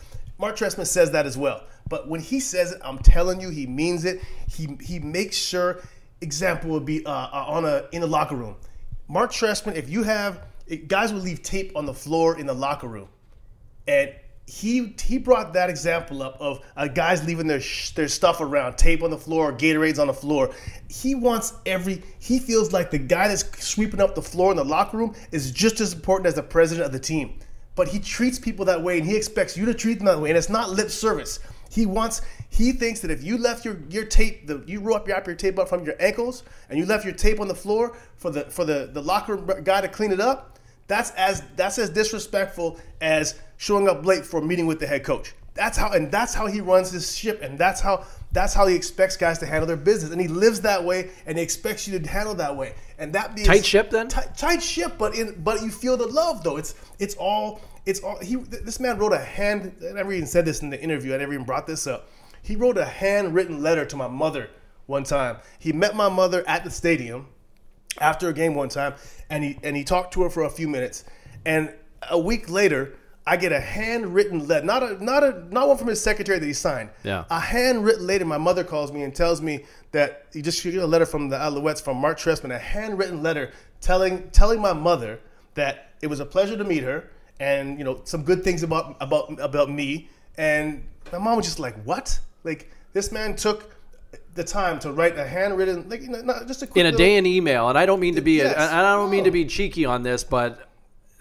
[SPEAKER 1] Marc Trestman says that as well. But when he says it, I'm telling you, he means it. He he makes sure. Example would be uh, uh, on a in the locker room. Marc Trestman, if you have guys would leave tape on the floor in the locker room, and he he brought that example up of uh, guys leaving their sh- their stuff around, tape on the floor, Gatorades on the floor. He wants every. He feels like the guy that's sweeping up the floor in the locker room is just as important as the president of the team. But he treats people that way, and he expects you to treat them that way, and it's not lip service. He wants. He thinks that if you left your your tape, the, you up your, your tape up from your ankles, and you left your tape on the floor for the for the the locker room guy to clean it up, that's as that's as disrespectful as showing up late for a meeting with the head coach. That's how and that's how he runs his ship, and that's how that's how he expects guys to handle their business, and he lives that way, and he expects you to handle that way, and that being
[SPEAKER 2] Tight ship, then?
[SPEAKER 1] tight, tight ship, but in but you feel the love though. It's it's all it's all he. This man wrote a hand. I never even said this in the interview. I never even brought this up. He wrote a handwritten letter to my mother one time. He met my mother at the stadium after a game one time, and he and he talked to her for a few minutes. And a week later, I get a handwritten letter, not a not a not one from his secretary that he signed.
[SPEAKER 2] Yeah.
[SPEAKER 1] A handwritten letter. My mother calls me and tells me that he just got a letter from the Alouettes from Marc Trestman, a handwritten letter telling telling my mother that it was a pleasure to meet her, and you know some good things about about about me. And my mom was just like, "What? Like this man took." The time to write a handwritten, like you know, not just a quick
[SPEAKER 2] in a
[SPEAKER 1] little-
[SPEAKER 2] day and email, and I don't mean to be,
[SPEAKER 1] Yes.
[SPEAKER 2] a, and I don't mean to be cheeky on this, but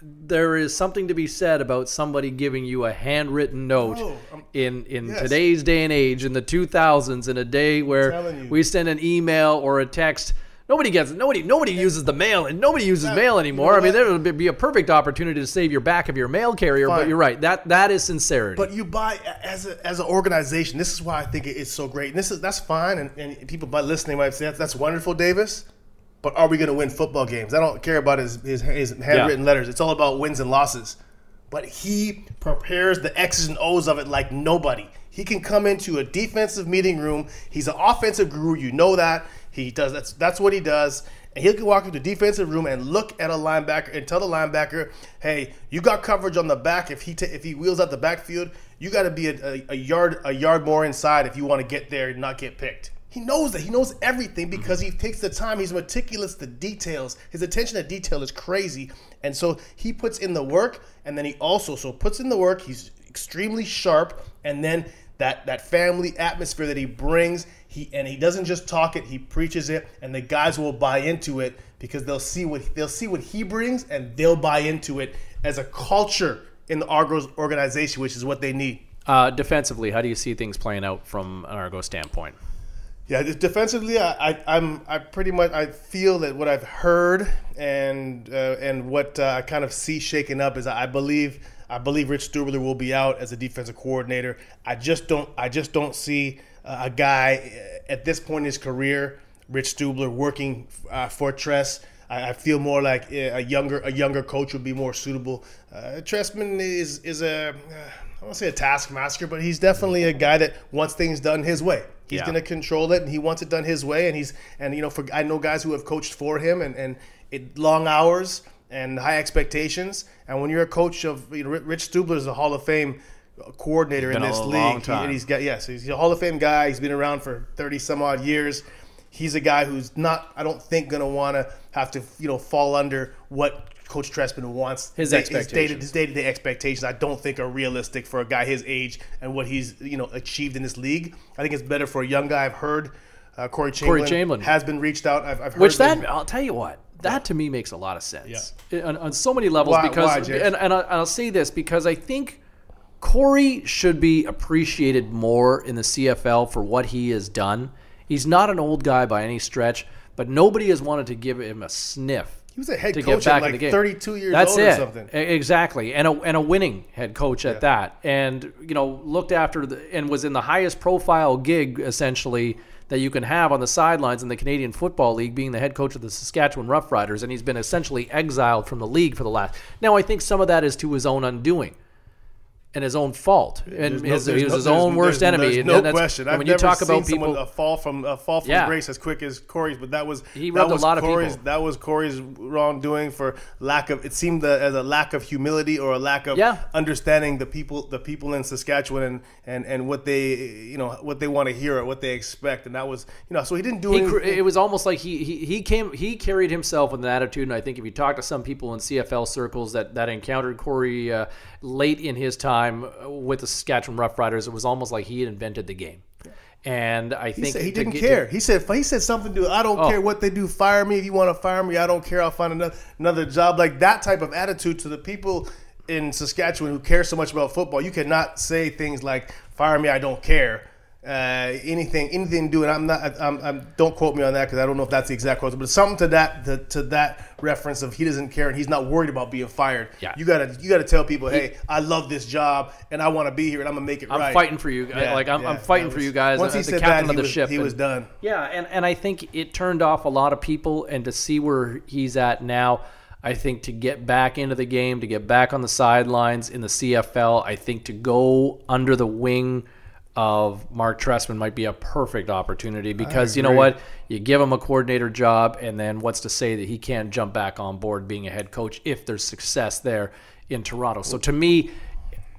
[SPEAKER 2] there is something to be said about somebody giving you a handwritten note
[SPEAKER 1] No, I'm-
[SPEAKER 2] in in
[SPEAKER 1] Yes.
[SPEAKER 2] today's day and age, in the 2000s, in a day where we send an email or a text. Nobody gets nobody nobody uses the mail and nobody uses
[SPEAKER 1] Yeah,
[SPEAKER 2] mail
[SPEAKER 1] you
[SPEAKER 2] anymore.
[SPEAKER 1] know
[SPEAKER 2] I mean, there would be a perfect opportunity to save your back of your mail carrier. But you're right that that is sincerity.
[SPEAKER 1] But you buy as a, as an organization. This is why I think it is so great. And this is that's fine. And, and people by listening might say that's, that's wonderful, Davis. But are we going to win football games? I don't care about his his, his handwritten letters. It's all about wins and losses. But he prepares the X's and O's of it like nobody. He can come into a defensive meeting room. He's an offensive guru. You know that he does. That's that's what he does. And he can walk into the defensive room and look at a linebacker and tell the linebacker, "Hey, you got coverage on the back. If he ta- if he wheels out the backfield, you got to be a, a, a yard a yard more inside if you want to get there and not get picked." He knows that. He knows everything because he takes the time. He's meticulous to details. His attention to detail is crazy, and so he puts in the work, and then he also so puts in the work. He's extremely sharp, and then that that family atmosphere that he brings. He and he doesn't just talk it; he preaches it, and the guys will buy into it because they'll see what they'll see what he brings, and they'll buy into it as a culture in the Argos organization, which is what they need.
[SPEAKER 2] uh, defensively, how do you see things playing out from an Argo standpoint?
[SPEAKER 1] Yeah, defensively, I, I, I'm I pretty much I feel that what I've heard and uh, and what uh, I kind of see shaking up is I believe I believe Rich Stubler will be out as a defensive coordinator. I just don't I just don't see uh, a guy uh, at this point in his career, Rich Stubler, working uh, for Tress. I, I feel more like uh, a younger a younger coach would be more suitable. Uh, Trestman is is a I don't say a taskmaster, but he's definitely a guy that wants things done his way. He's
[SPEAKER 2] Yeah.
[SPEAKER 1] going to control it, and he wants it done his way. And he's and you know, for I know guys who have coached for him, and and it, long hours and high expectations. And when you're a coach of you know, Rich Stubler is a Hall of Fame coordinator in this league. He- and he's got yes, he's a Hall of Fame guy. He's been around for thirty some odd years. He's a guy who's not, I don't think, going to want to have to you know fall under what. Coach Trestman wants
[SPEAKER 2] His
[SPEAKER 1] day-
[SPEAKER 2] expectations.
[SPEAKER 1] His day-to-day expectations, I don't think are realistic for a guy his age and what he's you know achieved in this league. I think it's better for a young guy. I've heard uh, Corey Chamblin,
[SPEAKER 2] Chamblin.
[SPEAKER 1] has been reached out. I've, I've heard
[SPEAKER 2] Which that I'll tell you what that to me makes a lot of sense on, on so many levels
[SPEAKER 1] Why-
[SPEAKER 2] because
[SPEAKER 1] why,
[SPEAKER 2] and, and I'll say this because I think Corey should be appreciated more in the CFL for what he has done. He's not an old guy by any stretch, but nobody has wanted to give him a sniff
[SPEAKER 1] He was a head
[SPEAKER 2] to
[SPEAKER 1] coach
[SPEAKER 2] get back
[SPEAKER 1] at like
[SPEAKER 2] in the game.
[SPEAKER 1] 32 years
[SPEAKER 2] That's
[SPEAKER 1] old
[SPEAKER 2] it.
[SPEAKER 1] or something.
[SPEAKER 2] Exactly, and a and a winning head coach at that, and you know looked after the, and was in the highest profile gig essentially that you can have on the sidelines in the Canadian Football League, being the head coach of the Saskatchewan Roughriders, and he's been essentially exiled from the league for the last. Now I think some of that is to his own undoing. And his own fault, and
[SPEAKER 1] no-
[SPEAKER 2] his, he was
[SPEAKER 1] no-
[SPEAKER 2] his own worst enemy.
[SPEAKER 1] No
[SPEAKER 2] that's-
[SPEAKER 1] question. I've
[SPEAKER 2] when you talk about
[SPEAKER 1] someone
[SPEAKER 2] people,
[SPEAKER 1] a fall from a fall from
[SPEAKER 2] Yeah.
[SPEAKER 1] grace as quick as Corey's, but that was
[SPEAKER 2] He
[SPEAKER 1] that
[SPEAKER 2] rubbed a
[SPEAKER 1] was
[SPEAKER 2] lot of
[SPEAKER 1] Corey's,
[SPEAKER 2] people.
[SPEAKER 1] That was Corey's wrongdoing for lack of. It seemed that as a lack of humility or a lack of
[SPEAKER 2] Yeah.
[SPEAKER 1] understanding the people, the people in Saskatchewan and, and and what they you know what they want to hear or what they expect, and that was you know so he didn't do
[SPEAKER 2] he,
[SPEAKER 1] anything.
[SPEAKER 2] it was almost like he, he he came he carried himself with an attitude and I think if you talk to some people in CFL circles that that encountered Corey uh, late in his time uh, with the Saskatchewan Roughriders it was almost like he had invented the game and I
[SPEAKER 1] He
[SPEAKER 2] think
[SPEAKER 1] said he didn't
[SPEAKER 2] get to-
[SPEAKER 1] care. he said he said something to I don't
[SPEAKER 2] Oh.
[SPEAKER 1] care what they do. Fire me if you want to fire me. I don't care. I'll find another another job. Like that type of attitude to the people in Saskatchewan who care so much about football. You cannot say things like "fire me, I don't care." Uh, anything, anything to do, and I'm not. I'm, I'm, don't quote me on that because I don't know if that's the exact quote, but something to that to, to that reference of he doesn't care and he's not worried about being fired.
[SPEAKER 2] Yeah.
[SPEAKER 1] you gotta you gotta tell people, hey, I love this job and I want to be here and I'm gonna make it
[SPEAKER 2] I'm
[SPEAKER 1] right.
[SPEAKER 2] fighting for you
[SPEAKER 1] Yeah,
[SPEAKER 2] like I'm,
[SPEAKER 1] yeah,
[SPEAKER 2] I'm fighting
[SPEAKER 1] that
[SPEAKER 2] for you guys
[SPEAKER 1] Once
[SPEAKER 2] as
[SPEAKER 1] he
[SPEAKER 2] the
[SPEAKER 1] said
[SPEAKER 2] captain
[SPEAKER 1] that,
[SPEAKER 2] of the
[SPEAKER 1] he was,
[SPEAKER 2] ship
[SPEAKER 1] he
[SPEAKER 2] and-
[SPEAKER 1] was done.
[SPEAKER 2] Yeah, and, and I think it turned off a lot of people, and to see where he's at now, I think to get back into the game, to get back on the sidelines in the CFL, I think to go under the wing of Marc Trestman might be a perfect opportunity because you know what? You give him a coordinator job, and then what's to say that he can't jump back on board being a head coach if there's success there in Toronto? So to me,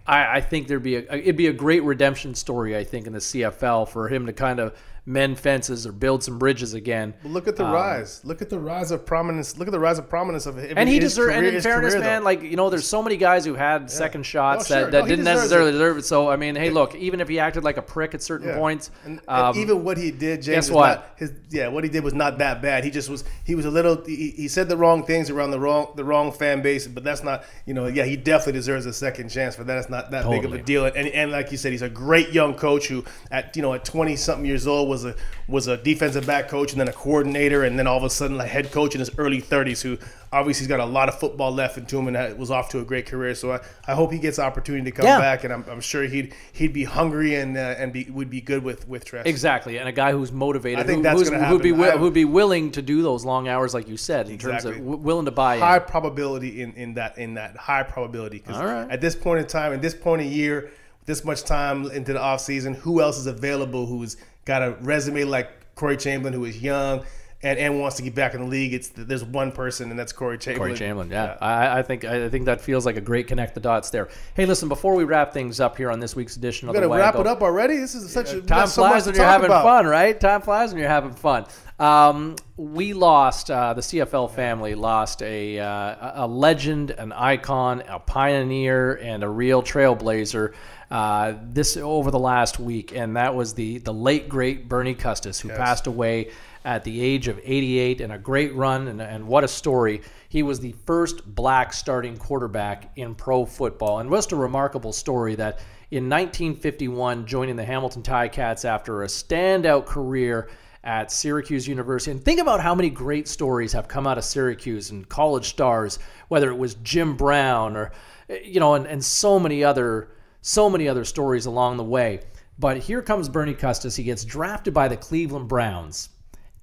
[SPEAKER 2] I, I think there'd be a it'd be a great redemption story. I think in the CFL for him to kind of mend fences or build some bridges again.
[SPEAKER 1] Look at the rise. Look at the rise of prominence. Look at the rise of prominence of him.
[SPEAKER 2] And he deserves. And in fairness,
[SPEAKER 1] career,
[SPEAKER 2] man, like you know, there's so many guys who had second shots
[SPEAKER 1] Oh,
[SPEAKER 2] that,
[SPEAKER 1] sure.
[SPEAKER 2] that
[SPEAKER 1] No,
[SPEAKER 2] didn't necessarily
[SPEAKER 1] it.
[SPEAKER 2] deserve it. So I mean, hey, look, even if he acted like a prick at certain
[SPEAKER 1] Yeah.
[SPEAKER 2] points,
[SPEAKER 1] And, and
[SPEAKER 2] um,
[SPEAKER 1] even what he did, James,
[SPEAKER 2] guess what?
[SPEAKER 1] Not his, yeah, what he did was not that bad. He just was. He was a little. He, he said the wrong things around the wrong the wrong fan base, but that's not. You know, yeah, he definitely deserves a second chance for that. It's not that big of a deal. And, and like you said, he's a great young coach who, at you know, at twenty something years old, was a was a defensive back coach and then a coordinator, and then all of a sudden a head coach in his early thirties, who obviously he's got a lot of football left into him and that was off to a great career. So I, I hope he gets the opportunity to come
[SPEAKER 2] Yeah.
[SPEAKER 1] back, and I'm, I'm sure he'd he'd be hungry and uh, and be would be good with with Tress.
[SPEAKER 2] Exactly, and a guy who's motivated,
[SPEAKER 1] I think
[SPEAKER 2] who,
[SPEAKER 1] that's gonna
[SPEAKER 2] who'd be wi- who'd be willing to do those long hours, like you said, in terms of w- willing to buy
[SPEAKER 1] high
[SPEAKER 2] in.
[SPEAKER 1] probability in, in that in that high probability because
[SPEAKER 2] right.
[SPEAKER 1] at this point in time, at this point in year, this much time into the off season, who else is available who's got a resume like Corey Chamblin, who is young and, and wants to get back in the league? It's there's one person, and that's Corey Chamblin.
[SPEAKER 2] Corey Chamblin, yeah, I, I think I think that feels like a great connect the dots there. Hey, listen, before we wrap things up here on this week's edition of
[SPEAKER 1] We
[SPEAKER 2] the
[SPEAKER 1] gotta wrap it up already. This is such a we
[SPEAKER 2] Time
[SPEAKER 1] so
[SPEAKER 2] flies
[SPEAKER 1] to
[SPEAKER 2] when you're having
[SPEAKER 1] about.
[SPEAKER 2] fun, right? Time flies when you're having fun. Um, we lost uh, the CFL family lost a uh, a legend, an icon, a pioneer, and a real trailblazer. Uh, this over the last week, and that was the the late great Bernie Custis, who passed away at the age of 88 and a great run and, and what a story he was the first black starting quarterback in pro football and just a remarkable story that in 1951 joining the hamilton ticats after a standout career at syracuse university and think about how many great stories have come out of syracuse and college stars whether it was jim brown or eh, you know and, and so many other so many other stories along the way but here comes bernie custis he gets drafted by the cleveland browns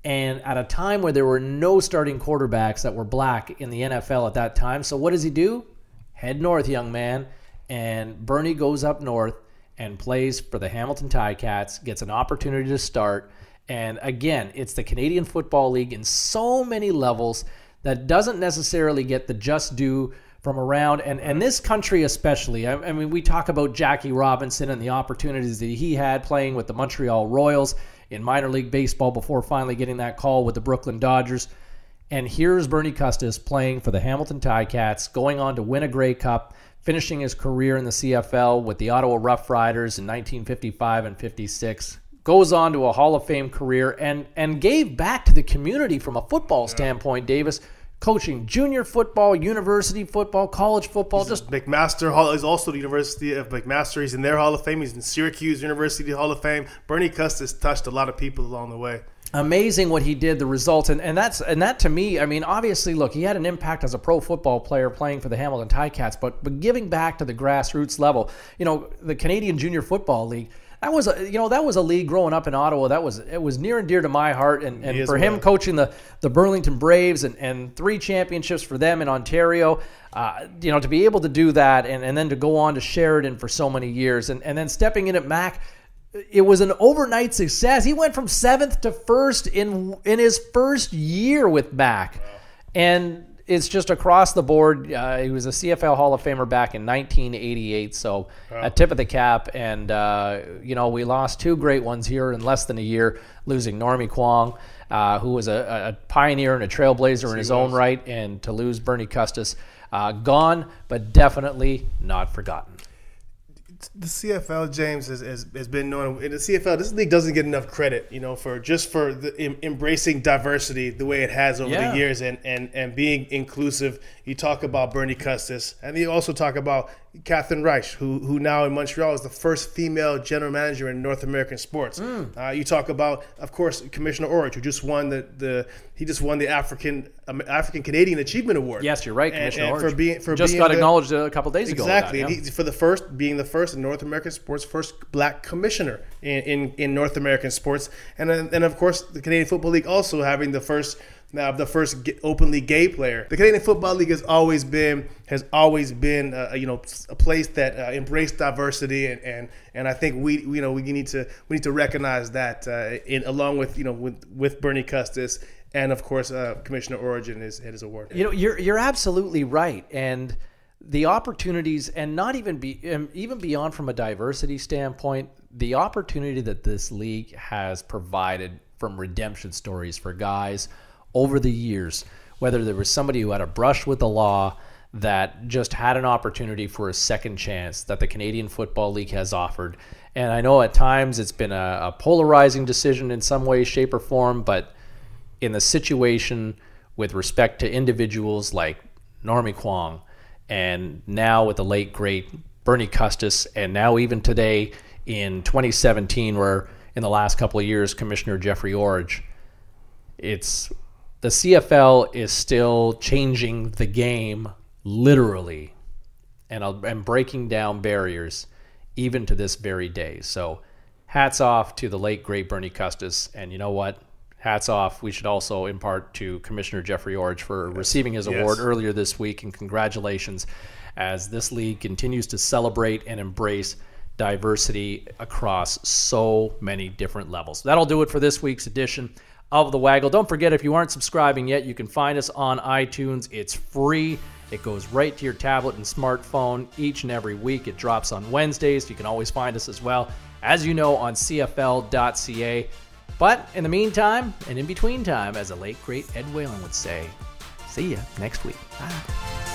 [SPEAKER 2] and at a time where there were no starting quarterbacks that were black in the NFL at that time. So what does he do? Head north, young man. And Bernie goes up north and plays for the Hamilton Ticats, gets an opportunity to start. And again, it's the Canadian Football League in so many levels that doesn't necessarily get the just due from around and, and this country especially. I, I mean, we talk about Jackie Robinson and the opportunities that he had playing with the Montreal Royals in minor league baseball before finally getting that call with the Brooklyn Dodgers. And here's Bernie Custis playing for the Hamilton Ticats, going on to win a Grey Cup, finishing his career in the CFL with the Ottawa Rough Riders in 1955 and 56. Goes on to a Hall of Fame career and and gave back to the community from a football standpoint, Davis, coaching junior football, university football, college football, just
[SPEAKER 1] McMaster Hall is also the University of McMaster. He's in their Hall of Fame. He's in Syracuse University Hall of Fame. Bernie Custis touched a lot of people along the way.
[SPEAKER 2] amazing what he did the results and, and that's and that to me i mean obviously look he had an impact as a pro football player playing for the hamilton ticats but but giving back to the grassroots level you know the canadian junior football league that was a you know that was a league growing up in Ottawa that was it was near and dear to my heart and, and for him coaching the the Burlington Braves and, and three championships for them in Ontario uh, you know to be able to do that and, and then to go on to Sheridan for so many years and, and then stepping in at Mac it was an overnight success. He went from seventh to first in in his first year with Mac, wow. and it's just across the board. Uh, he was a CFL Hall of Famer back in 1988, so wow. a tip of the cap. And uh, you know, we lost two great ones here in less than a year, losing Normie Kwong, uh, who was a, a, pioneer and a trailblazer yes, in his own right, and to lose Bernie Custis, uh, gone, but definitely not forgotten
[SPEAKER 1] the CFL, James, has, has, has, been known in the CFL. This league doesn't get enough credit, you know, for just for the, em, embracing diversity the way it has over yeah. the years and, and and being inclusive. You talk about Bernie Custis, and you also talk about Catherine Raîche, who who now in Montreal is the first female general manager in North American sports. Mm. Uh, you talk about, of course, Commissioner Orridge, who just won the, the he just won the African um, African Canadian Achievement Award.
[SPEAKER 2] Yes, you're right, Commissioner
[SPEAKER 1] and,
[SPEAKER 2] and
[SPEAKER 1] for being for
[SPEAKER 2] just
[SPEAKER 1] being
[SPEAKER 2] got
[SPEAKER 1] the,
[SPEAKER 2] acknowledged a couple days
[SPEAKER 1] ago. Exactly, that, yeah. for the first being the first in North American sports, first black commissioner in, in, in North American sports, and and of course the Canadian Football League also having the first now the first openly gay player. The Canadian Football League has always been has always been uh, you know a place that uh, embraced diversity and, and and I think we you know we need to we need to recognize that uh, in along with you know with with Bernie Custis and of course uh, Commissioner Origin is his award.
[SPEAKER 2] You know you're you're absolutely right and the opportunities and not even be um, even beyond from a diversity standpoint the opportunity that this league has provided from redemption stories for guys over the years, whether there was somebody who had a brush with the law that just had an opportunity for a second chance that the Canadian Football League has offered. And I know at times it's been a, a polarizing decision in some way, shape, or form, but in the situation with respect to individuals like Normie Kwong, and now with the late great Bernie Custis, and now even today in 2017, where in the last couple of years, Commissioner Jeffrey Orridge, it's the CFL is still changing the game literally and, uh, and breaking down barriers even to this very day. So, hats off to the late, great Bernie Custis. And you know what? Hats off. We should also impart to Commissioner Jeffrey Orridge for receiving his award yes. earlier this week. And congratulations as this league continues to celebrate and embrace diversity across so many different levels. That'll do it for this week's edition of the Waggle. Don't forget, if you aren't subscribing yet, you can find us on iTunes. It's free. It goes right to your tablet and smartphone each and every week. It drops on Wednesdays. You can always find us as well, as you know, on CFL.ca. But in the meantime, and in between time, as the late great Ed Whalen would say, see you next week. Bye.